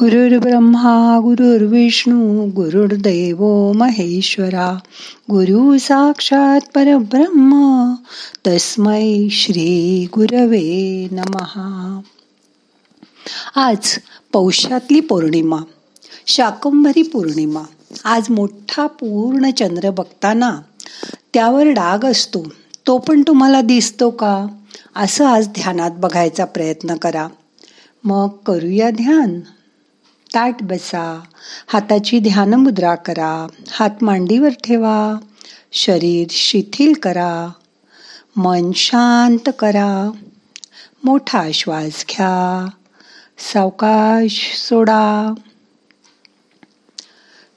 गुरुर् ब्रह्मा गुरुर्विष्णू गुरुर्दैव महेश्वरा गुरु साक्षात परब्रह्म तस्मै श्री गुरवे नमहा आज पौषातली पौर्णिमा शाकंभरी पौर्णिमा आज मोठा पूर्ण चंद्र बघताना त्यावर डाग असतो तो पण तुम्हाला दिसतो का? असं आज ध्यानात बघायचा प्रयत्न करा. मग करूया ध्यान. ताट बसा. हाताची ध्यानमुद्रा करा. हात मांडीवर ठेवा. शरीर शिथिल करा. मन शांत करा. मोठा श्वास घ्या. सावकाश सोडा.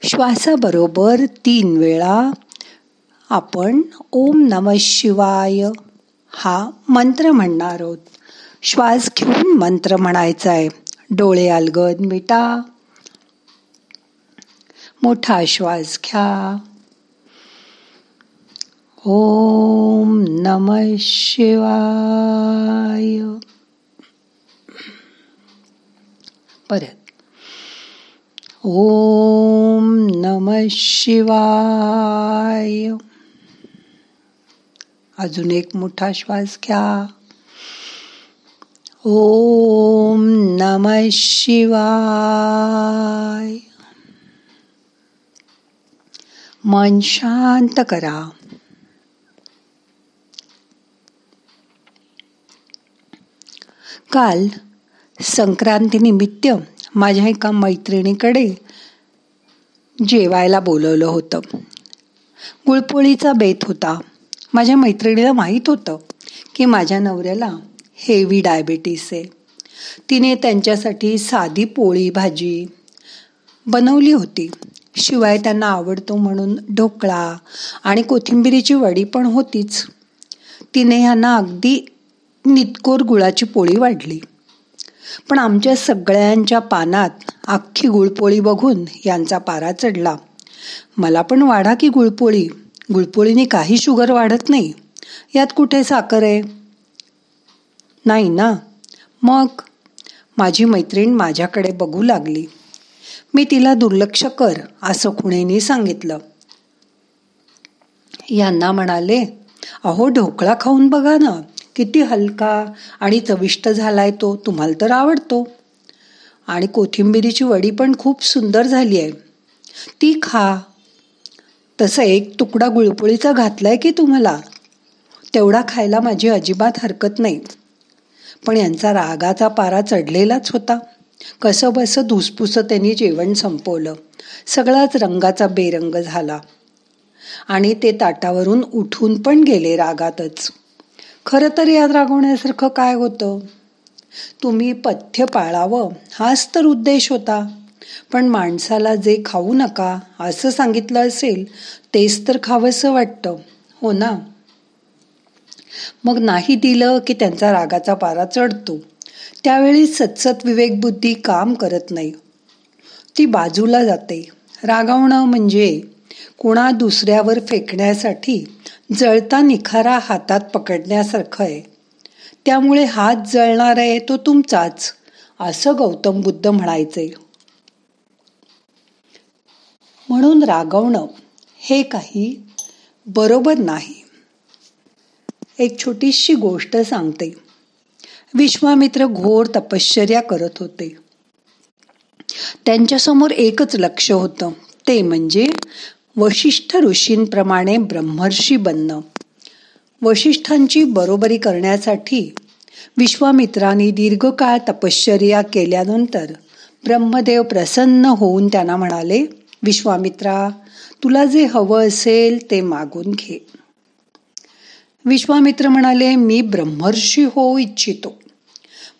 श्वासाबरोबर तीन वेळा आपण ओम नम शिवाय हा मंत्र म्हणणार आहोत. श्वास घेऊन मंत्र म्हणायचा आहे डोळे अलगद मिटा. मोठा श्वास घ्या. ओम नम शिवाय. परत. ओम नम शिवाय. अजून एक मोठा श्वास घ्या. ओम नम शिवाय। मन शांत करा। काल संक्रांतीनिमित्त माझ्या एका मैत्रिणीकडे जेवायला बोलवलं होतं. गुळपोळीचा बेत होता. माझ्या मैत्रिणीला माहीत होतं की माझ्या नवऱ्याला हेवी डायबिटीस आहे. तिने त्यांच्यासाठी साधी पोळी भाजी बनवली होती. शिवाय त्यांना आवडतो म्हणून ढोकळा आणि कोथिंबिरीची वडी पण होतीच. तिने ह्यांना अगदी नितकोर गुळाची पोळी वाढली. पण आमच्या सगळ्यांच्या पानात अख्खी गुळपोळी बघून यांचा पारा चढला. मला पण वाढा की गुळपोळी. गुळपोळीने काही शुगर वाढत नाही. यात कुठे साखर आहे? नाही ना. मग? माझी मैत्रीण माझ्याकडे बघू लागली. मी तिला दुर्लक्ष कर असं खुणेने सांगितलं. यांना म्हणाले अहो ढोकळा खाऊन बघा ना किती हलका आणि चविष्ट झालाय तो तुम्हाला तर आवडतो. आणि कोथिंबिरीची वडी पण खूप सुंदर झाली आहे. ती खा. तसं एक तुकडा गुळपोळीचा घातलाय की तुम्हाला? तेवढा खायला माझी अजिबात हरकत नाही. पण यांचा रागाचा पारा चढलेलाच होता. कसं बसं धुसपुस त्यांनी जेवण संपवलं. सगळाच रंगाचा बेरंग झाला. आणि ते ताटावरून उठून पण गेले रागातच. खरं तर याद रागवण्यासारखं काय होतं? तुम्ही पथ्य पाळावं हाच तर उद्देश होता. पण माणसाला जे खाऊ नका असं सांगितलं असेल तेच तर खावंसं वाटतं. हो ना? मग नाही दिलं की त्यांचा रागाचा पारा चढतो. त्यावेळी सतसत विवेकबुद्धी काम करत नाही. ती बाजूला जाते. रागावणं म्हणजे कुणा दुसऱ्यावर फेकण्यासाठी जळता निखारा हातात पकडण्यासारखं आहे. त्यामुळे हात जळणार आहे तो तुमचाच असं गौतम बुद्ध म्हणायचे. म्हणून रागवणं हे काही बरोबर नाही. एक छोटीशी गोष्ट सांगते. विश्वामित्र घोर तपश्चर्या करत होते. त्यांच्यासमोर एकच लक्ष होतं. ते म्हणजे वशिष्ठ ऋषींप्रमाणे ब्रह्मर्षी बनणं वशिष्ठांची बरोबरी करण्यासाठी विश्वामित्रांनी दीर्घकाळ तपश्चर्या केल्यानंतर ब्रह्मदेव प्रसन्न होऊन त्यांना म्हणाले विश्वामित्रा तुला जे हवं असेल ते मागून घे. विश्वामित्र म्हणाले मी ब्रह्मर्षी होऊ इच्छितो.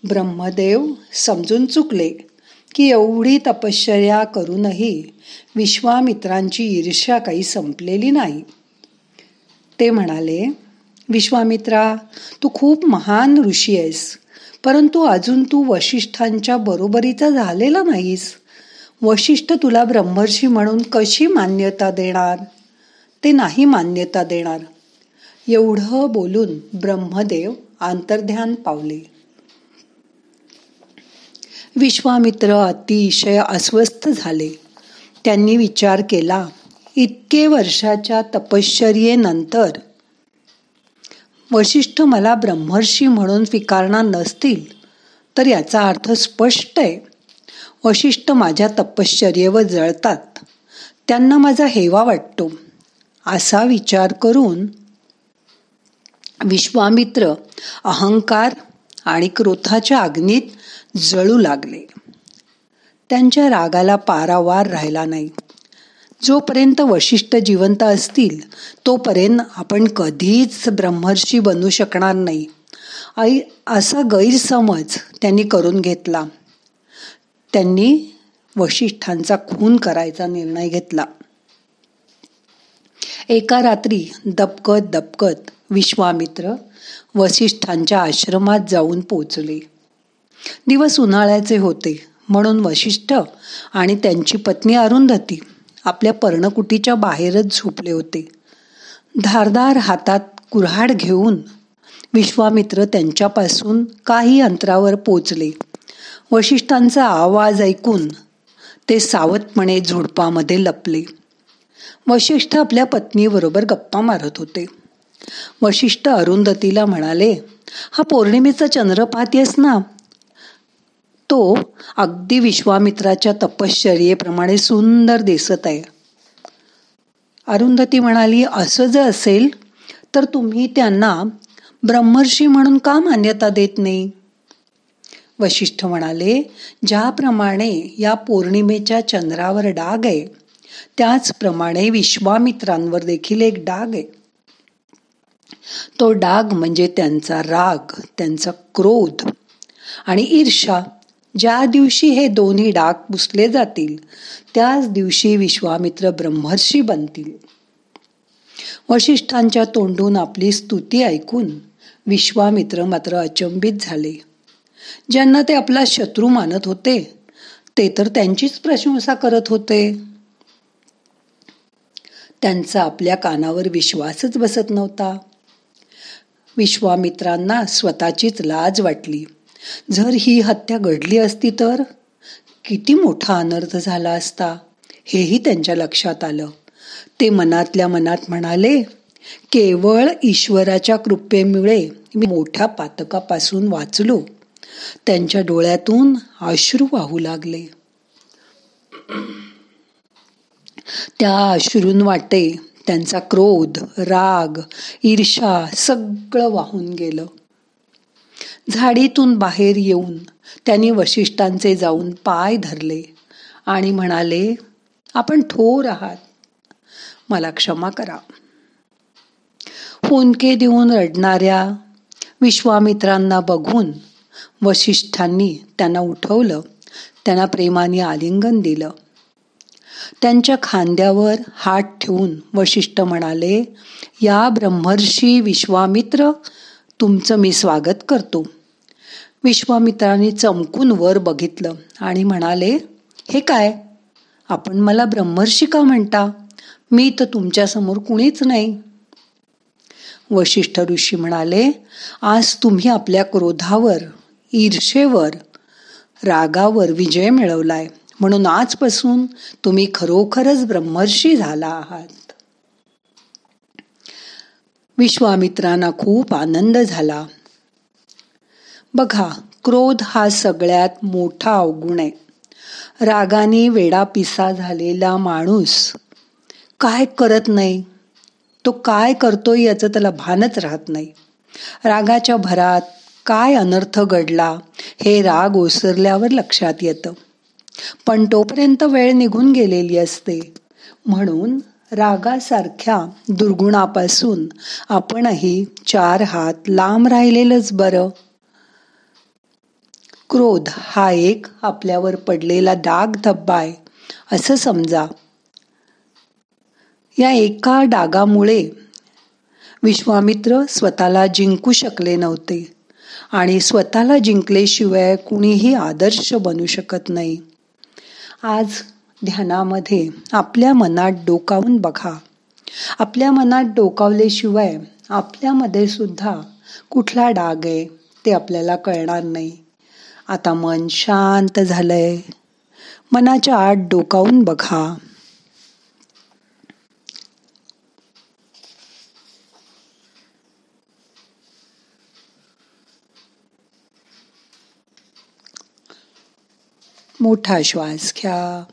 ब्रह्मदेव समजून चुकले की एवढी तपश्चर्या करूनही विश्वामित्रांची ईर्ष्या काही संपलेली नाही. ते म्हणाले विश्वामित्रा तू खूप महान ऋषी आहेस परंतु अजून तू वशिष्ठांच्या बरोबरीचा झालेला नाहीस. वशिष्ठ तुला ब्रह्मर्षी म्हणून कशी मान्यता देणार? ते नाही मान्यता देणार. एवढं बोलून ब्रह्मदेव आंतर्ध्यान पावले. विश्वामित्र अतिशय अस्वस्थ झाले. त्यांनी विचार केला इतके वर्षाच्या तपश्चर्येनंतर वशिष्ठ मला ब्रह्मर्षी म्हणून स्वीकारणार नसतील तर याचा अर्थ स्पष्ट आहे. वशिष्ठ माझ्या तपश्चर्येवर जळतात. त्यांना माझा हेवा वाटतो. असा विचार करून विश्वामित्र अहंकार आणि क्रोधाच्या अग्नीत जळू लागले. त्यांच्या रागाला पारावार राहिला नाही. जोपर्यंत वशिष्ठ जिवंत असतील तोपर्यंत आपण कधीच ब्रह्मर्षी बनू शकणार नाही. आई असा गैरसमज त्यांनी करून घेतला. त्यांनी वशिष्ठांचा खून करायचा निर्णय घेतला. एका रात्री दबकत दबकत विश्वामित्र वसिष्ठांच्या आश्रमात जाऊन पोचले. दिवस उन्हाळ्याचे होते म्हणून वशिष्ठ आणि त्यांची पत्नी अरुंधती आपल्या पर्णकुटीच्या बाहेरच झोपले होते. धारदार हातात कुऱ्हाड घेऊन विश्वामित्र त्यांच्यापासून काही अंतरावर पोचले. वशिष्ठांचा आवाज ऐकून ते सावधपणे झुडपामध्ये लपले. वशिष्ठ आपल्या पत्नीबरोबर गप्पा मारत होते. वशिष्ठ अरुंधतीला म्हणाले हा पौर्णिमेचा चंद्र पाहतेस ना? तो अगदी विश्वामित्राच्या तपश्चर्येप्रमाणे सुंदर दिसत आहे. अरुंधती म्हणाली असं जर असेल तर तुम्ही त्यांना ब्रह्मर्षी म्हणून का मान्यता देत नाही? वशिष्ठ म्हणाले ज्याप्रमाणे या पौर्णिमेच्या चंद्रावर डाग आहे त्याचप्रमाणे विश्वामित्रांवर देखील एक डाग आहे. तो डाग म्हणजे त्यांचा राग त्यांचा क्रोध आणि ईर्षा ज्या दिवशी हे दोन्ही डाग पुसले जातील त्याच दिवशी विश्वामित्र ब्रह्मर्षी बनतील. वशिष्ठांच्या तोंडून आपली स्तुती ऐकून विश्वामित्र मात्र अचंबित झाले. ज्यांना ते आपला शत्रू मानत होते ते तर त्यांचीच प्रशंसा करत होते. त्यांचा आपल्या कानावर विश्वासच बसत नव्हता. विश्वामित्रांना स्वतःचीच लाज वाटली. जर ही हत्या घडली असती तर? किती मोठा अनर्थ झाला असता. हेही त्यांच्या लक्षात आलं. ते मनातल्या मनात म्हणाले केवळ ईश्वराच्या कृपेमुळे मी मोठ्या पातकापासून वाचलो. त्यांच्या डोळ्यातून अश्रू वाहू लागले. त्या अश्रून वाटे त्यांचा क्रोध राग ईर्षा सगळं वाहून गेलं. झाडीतून बाहेर येऊन त्यांनी वशिष्ठांचे जाऊन पाय धरले आणि म्हणाले आपण थोर आहात. मला क्षमा करा. हुंदके देऊन रडणाऱ्या विश्वामित्रांना बघून वशिष्ठांनी त्यांना उठवलं. त्यांना प्रेमाने आलिंगन दिलं. त्यांच्या खांद्यावर हात ठेवून वशिष्ठ म्हणाले या ब्रह्मर्षी विश्वामित्र तुमचं मी स्वागत करतो. विश्वामित्राने चमकून वर बघितलं आणि म्हणाले हे काय? आपण मला ब्रह्मर्षी का म्हणता? मी तर तुमच्यासमोर कुणीच नाही. वशिष्ठ ऋषी म्हणाले आज तुम्ही आपल्या क्रोधावर ईर्षेवर रागावर विजय मिळवलाय. म्हणून आजपासून तुम्ही खरोखरच ब्रह्मर्षी झाला आहात. विश्वामित्रांना खूप आनंद झाला. बघा क्रोध हा सगळ्यात मोठा अवगुण आहे. रागाने वेडा पिसा झालेला माणूस काय करत नाही? तो काय करतोय याचं त्याला भानच राहत नाही. रागाच्या भरात काय अनर्थ घडला हे राग ओसरल्यावर लक्षात येतं. पण तोपर्यंत वेळ निघून गेलेली असते. म्हणून रागासारख्या दुर्गुणापासून आपणही चार हात लांब राहिलेलंच बरं. क्रोध हा एक आपल्यावर पडलेला डाग धब्बा आहे असं समजा. या एका डागामुळे विश्वामित्र स्वतःला जिंकू शकले नव्हते आणि स्वतःला जिंकल्याशिवाय कुणीही आदर्श बनू शकत नाही. आज ध्यानामध्ये आपल्या मनात डोकावून बघा. आपल्या मनात डोकावल्याशिवाय आपल्यामध्ये सुद्धा कुठला डाग आहे ते आपल्याला कळणार नाही. आता मन शांत झालंय. मनाच्या आत डोकावून बघा. मोठा श्वास घ्या.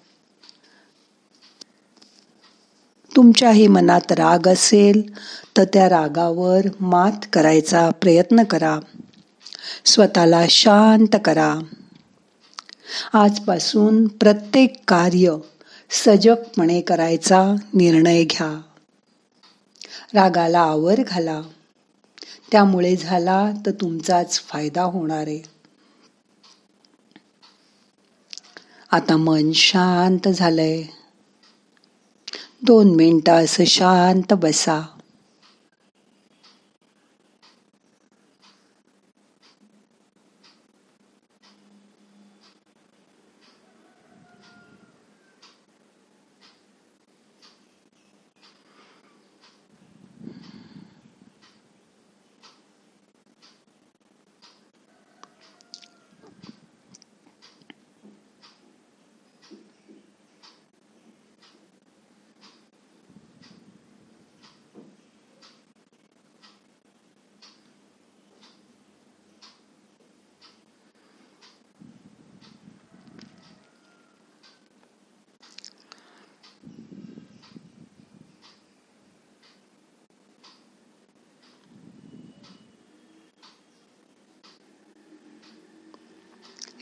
तुमच्याही मनात राग असेल तर त्या रागावर मात करायचा प्रयत्न करा. स्वतःला शांत करा. आजपासून प्रत्येक कार्य सजगपणे करायचा निर्णय घ्या. रागाला आवर घाला. त्यामुळे झाला तर तुमचाच फायदा होणार आहे. आता मन शांत झालंय. दोन मिनटं असं शांत बसा.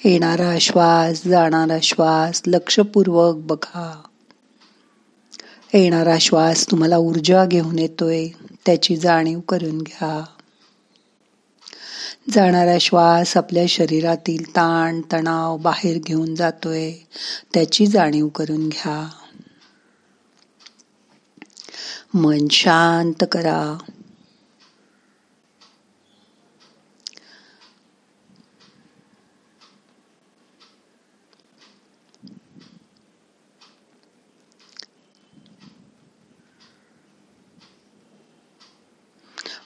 येणारा श्वास जाणारा श्वास लक्षपूर्वक बघा. येणारा श्वास तुम्हाला ऊर्जा घेऊन येतोय त्याची जाणीव करून घ्या. जाणारा श्वास आपल्या शरीरातील ताण तणाव बाहेर घेऊन जातोय त्याची जाणीव करून घ्या. मन शांत करा.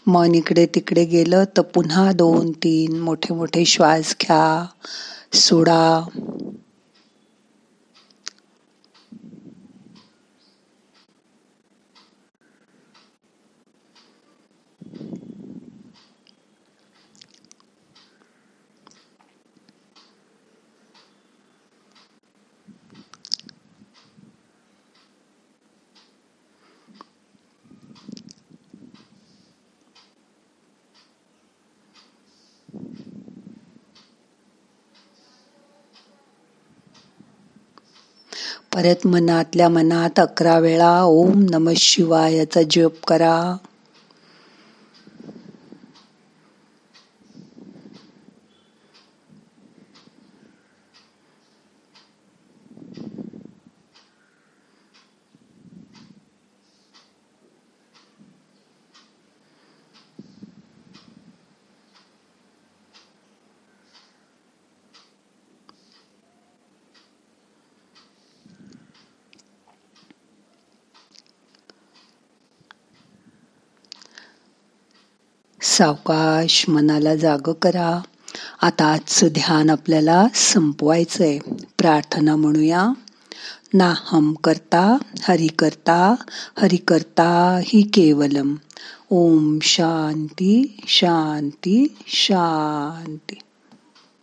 मन इकडे तिकडे गेलं तर पुन्हा दोन तीन मोठे मोठे श्वास घ्या सोडा. परत मनातल्या मनात अकरा वेळा ओम नम शिवायचा जप करा. सावकाश मनाला जाग करा. आता आजचं ध्यान आपल्याला संपवायचंय. प्रार्थना म्हणूया. ना हम करता हरि करता हरि करता ही केवलम. ओम शांती शांती शांती.